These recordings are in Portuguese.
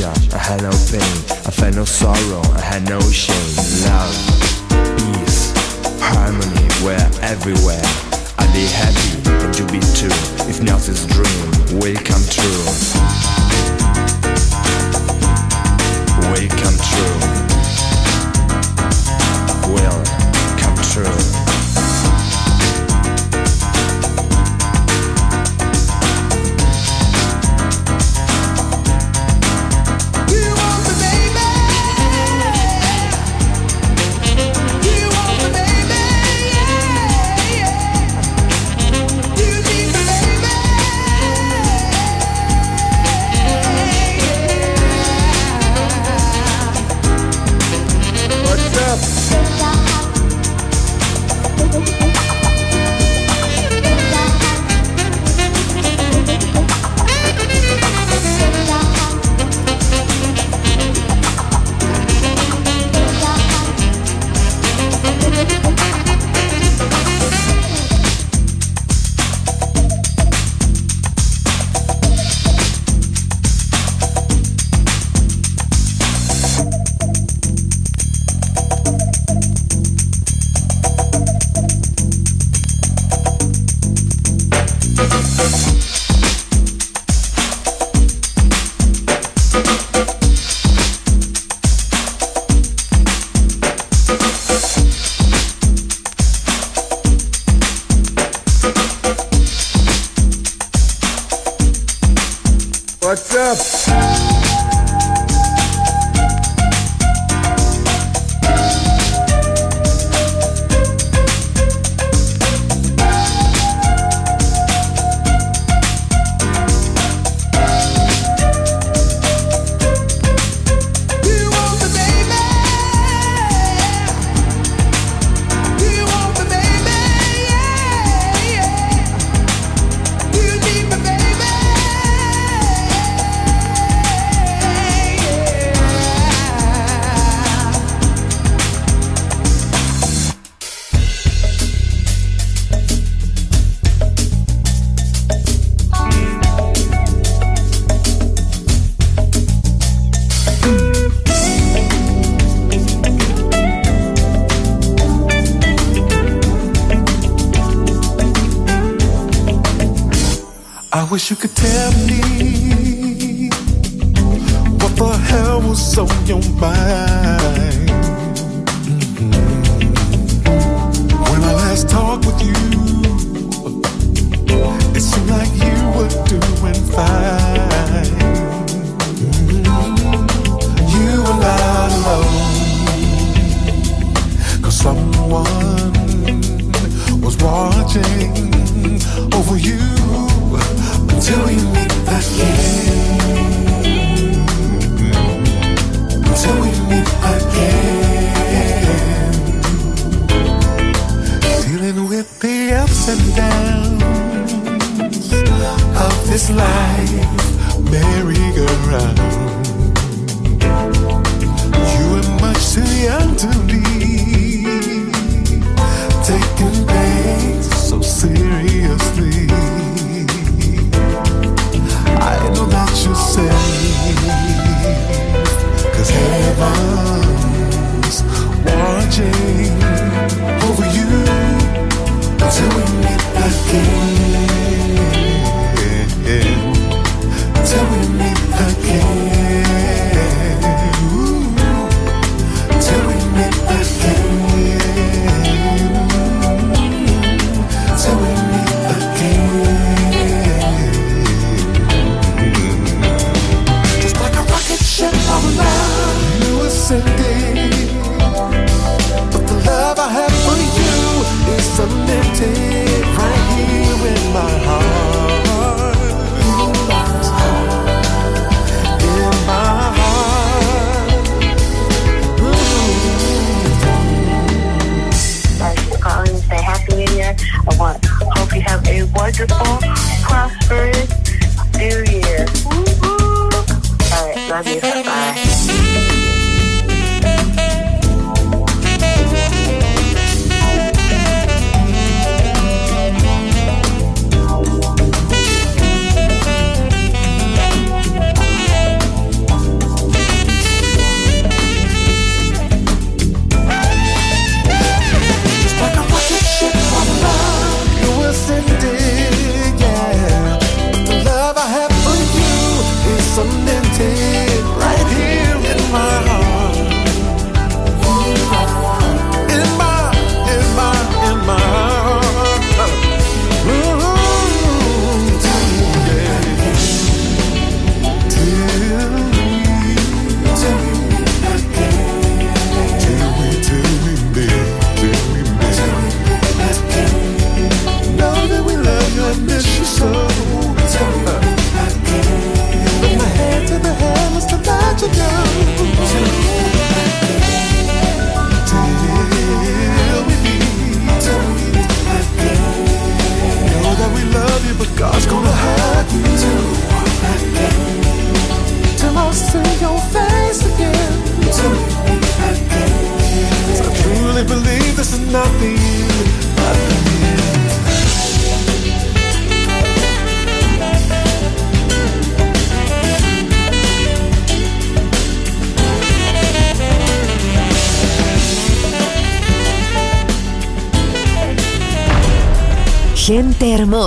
I had no pain, I felt no sorrow, I had no shame. Love, peace, harmony were everywhere. I'd be happy and you be too, if Nelson's dream will come true. Will come true. Will come true.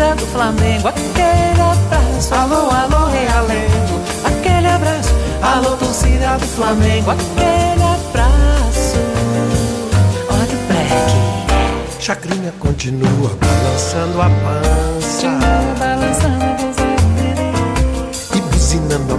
torcida do Flamengo, aquele abraço, alô, alô, realengo, aquele abraço, alô, torcida do Flamengo, aquele abraço. Olha o break. Chacrinha continua balançando a pança. Continua balançando a pança. E buzinando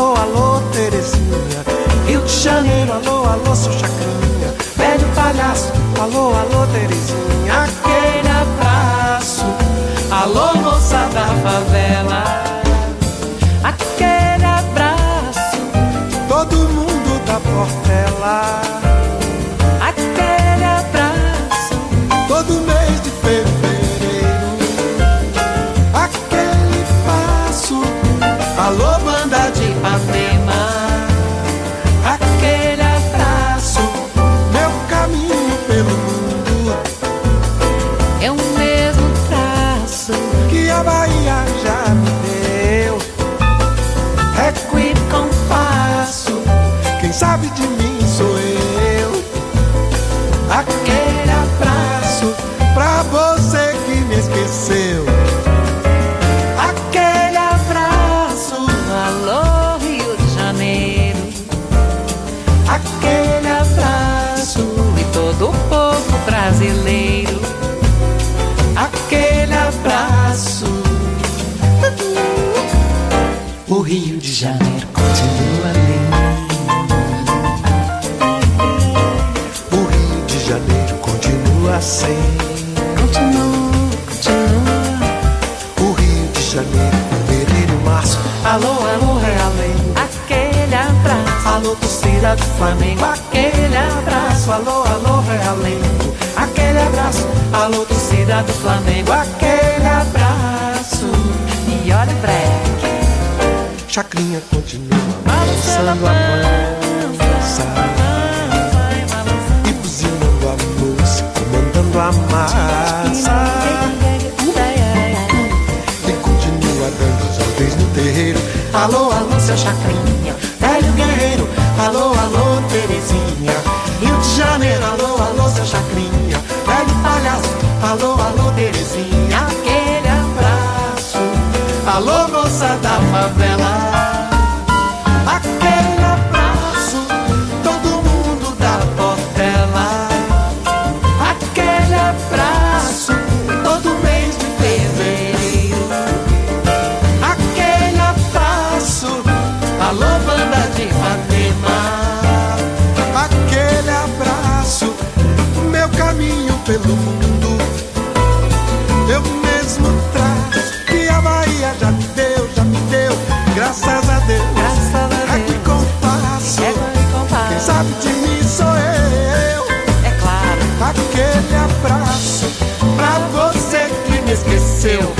alô, alô, Terezinha. Rio de Janeiro, alô, alô, seu chacrinha. Velho palhaço, alô, alô, Terezinha. Aquele abraço, alô, moça da favela. Aquele abraço, todo mundo da Portela. O Rio de Janeiro continua lindo. O Rio de Janeiro continua a ser. Continua, continua O Rio de Janeiro, fevereiro março. Alô, alô, realengo. Aquele abraço Alô, torcida do Flamengo. Aquele abraço. Alô, alô, realengo. Aquele abraço. Alô, torcida do Flamengo. Aquele abraço. E olha o break Chacrinha continua Balançando a balançando e buzinando a música, mandando a massa. E continua dando os ordens no terreiro. Alô, alô, seu chacrinha, velho guerreiro. Alô, alô, Terezinha. Rio de Janeiro, alô, alô, seu chacrinha, velho palhaço. Alô, alô, Terezinha. Alô, moça da favela. Deus, Graças a Deus. é que compasso. É e compasso. Quem sabe de mim sou eu. É claro Aquele abraço pra você que me esqueceu.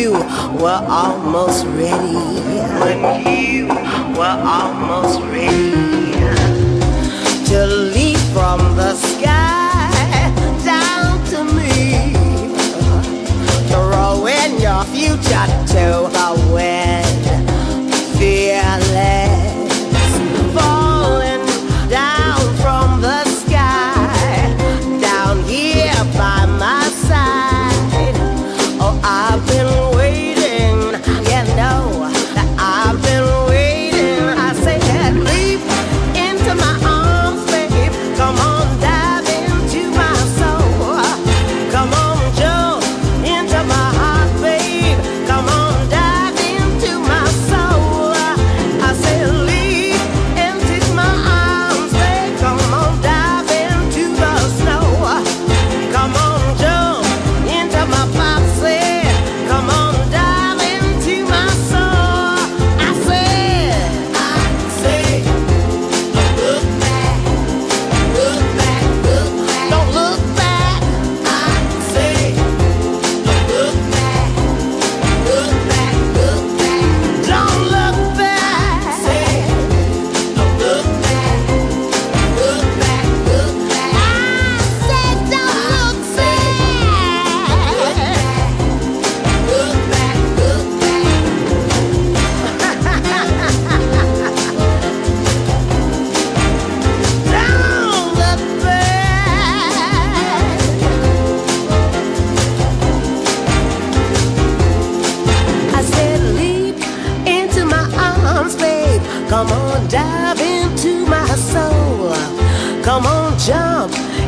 you were almost ready. But you were almost ready to leap from the sky down to me. throwing your future to the wind. Fearless.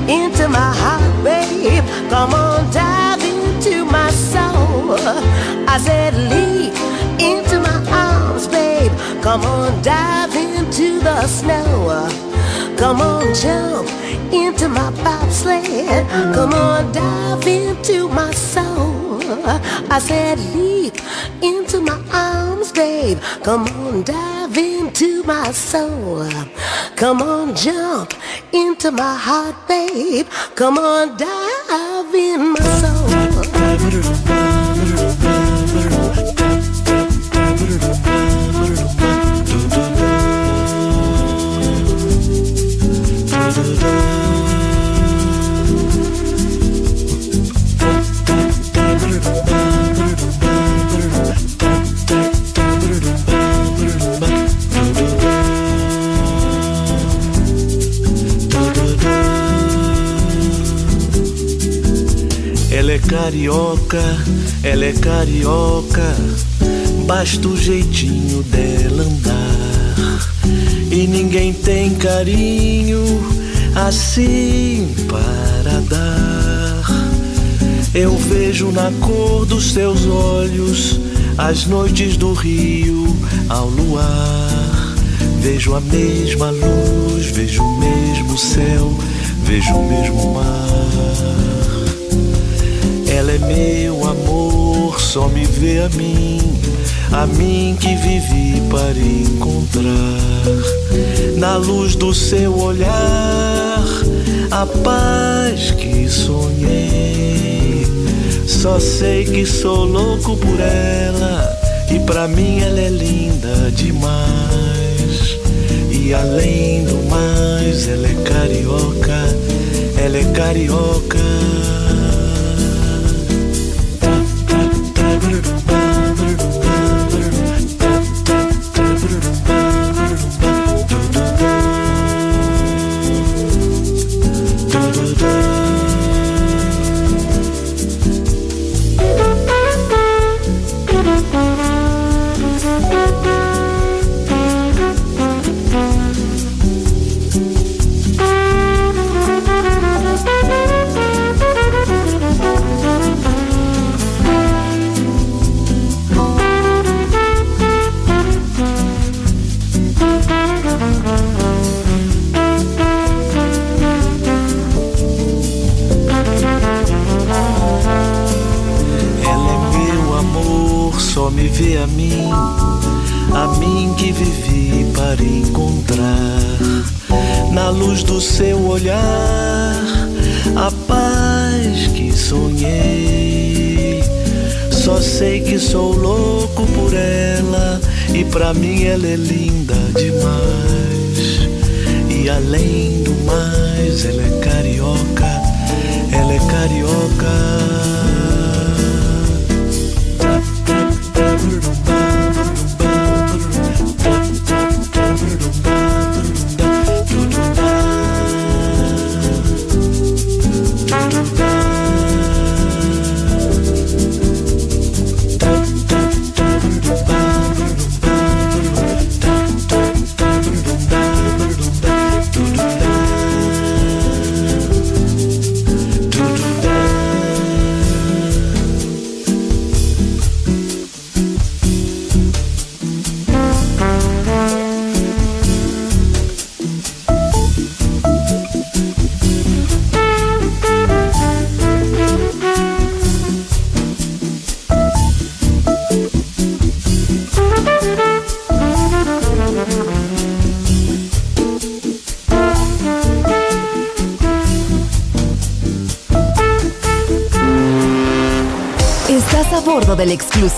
into my heart, babe. Come on, dive into my soul. I said, leap into my arms, babe. Come on, dive into the snow. Come on, jump into my bobsled. Come on, dive into my soul. I said, leap into my arms, babe. Come on, dive into my soul. Come on, jump into my heart, babe. Come on, dive in my soul. Carioca, ela é carioca, basta o jeitinho dela andar. E ninguém tem carinho assim para dar. Eu vejo na cor dos seus olhos as noites do rio ao luar. Vejo a mesma luz, vejo o mesmo céu, vejo o mesmo mar. Ela é meu amor, só me vê a mim, a mim que vivi para encontrar. Na luz do seu olhar, a paz que sonhei. Só sei que sou louco por ela, e pra mim ela é linda demais. E além do mais, ela é carioca, ela é carioca. Que vivi para encontrar. Na luz do seu olhar, a paz que sonhei. Só sei que sou louco por ela, e pra mim ela é linda demais. E além do mais, ela é carioca, ela é carioca.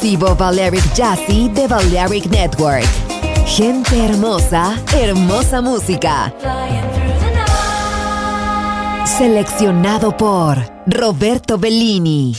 Exclusivo Valeric Jazzy de Valeric Network. Gente hermosa, hermosa música. Seleccionado por Roberto Bellini.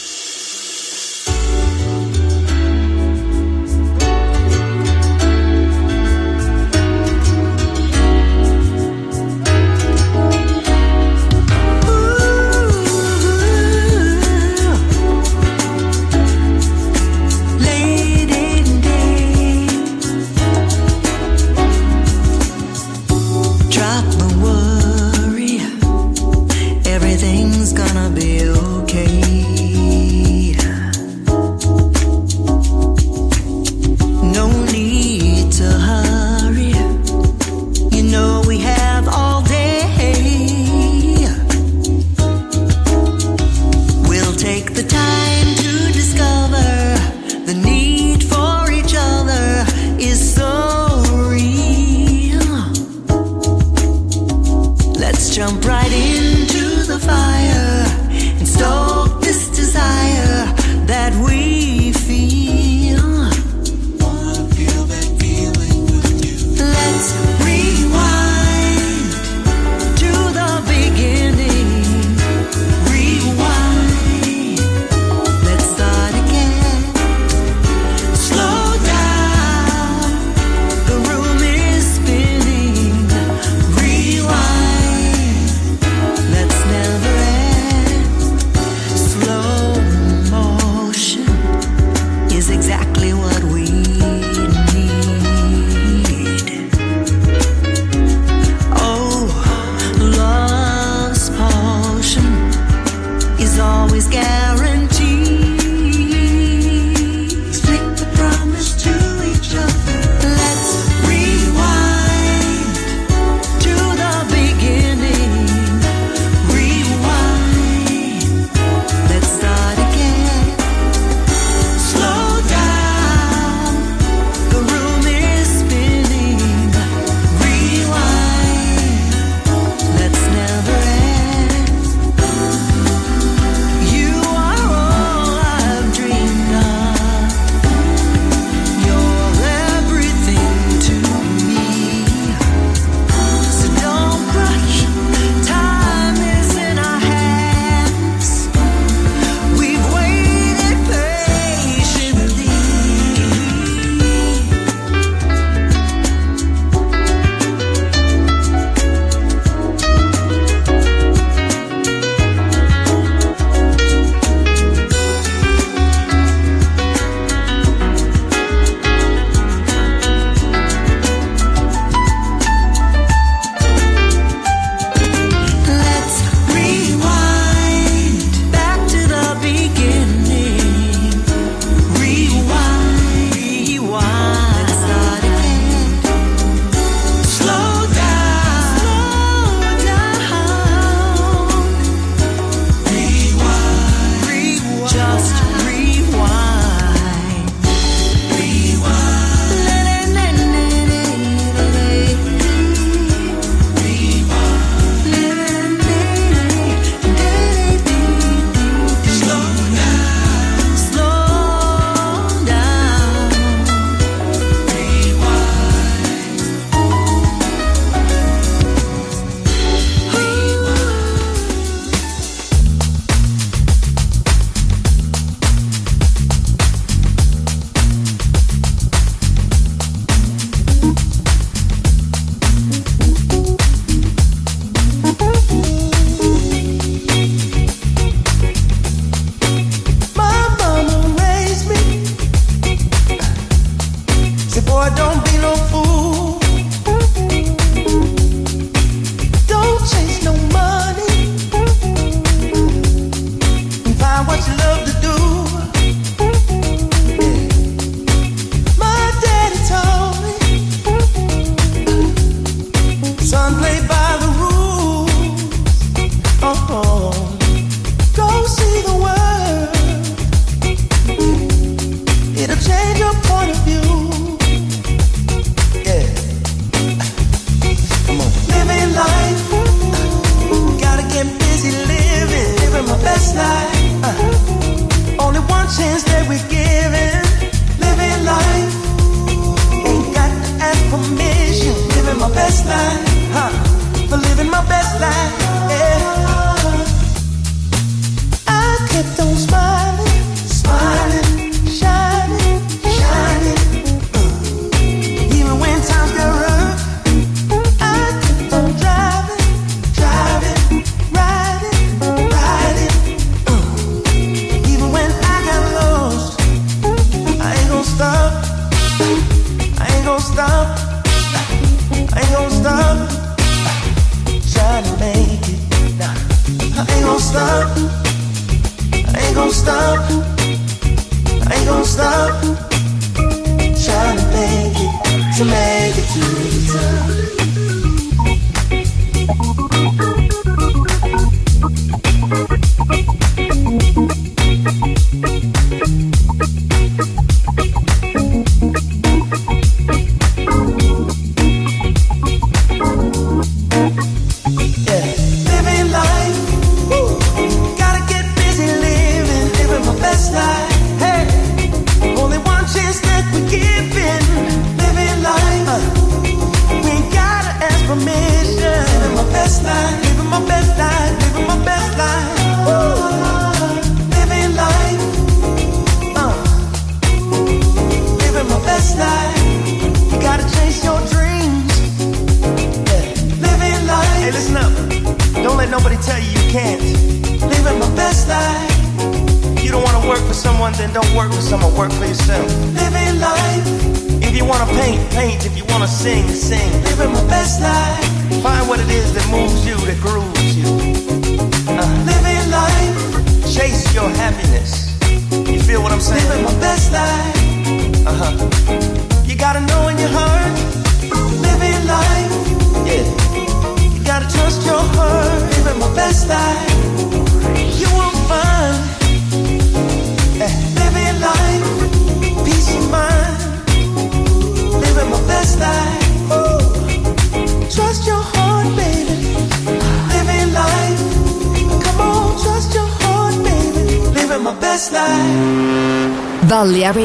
no fool.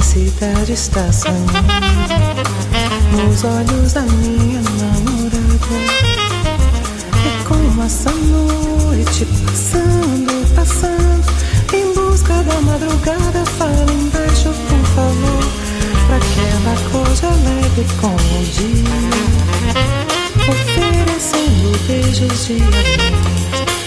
felicidade está saindo nos olhos da minha namorada. É como essa noite passando, passando, em busca da madrugada. Fala embaixo, por favor, pra que ela acorde alegre com o dia, oferecendo beijos de amor.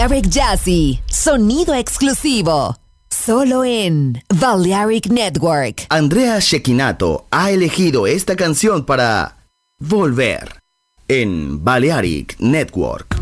Balearic Jazzy, sonido exclusivo. Solo en Balearic Network. Andrea Shekinato ha elegido esta canción para volver en Balearic Network.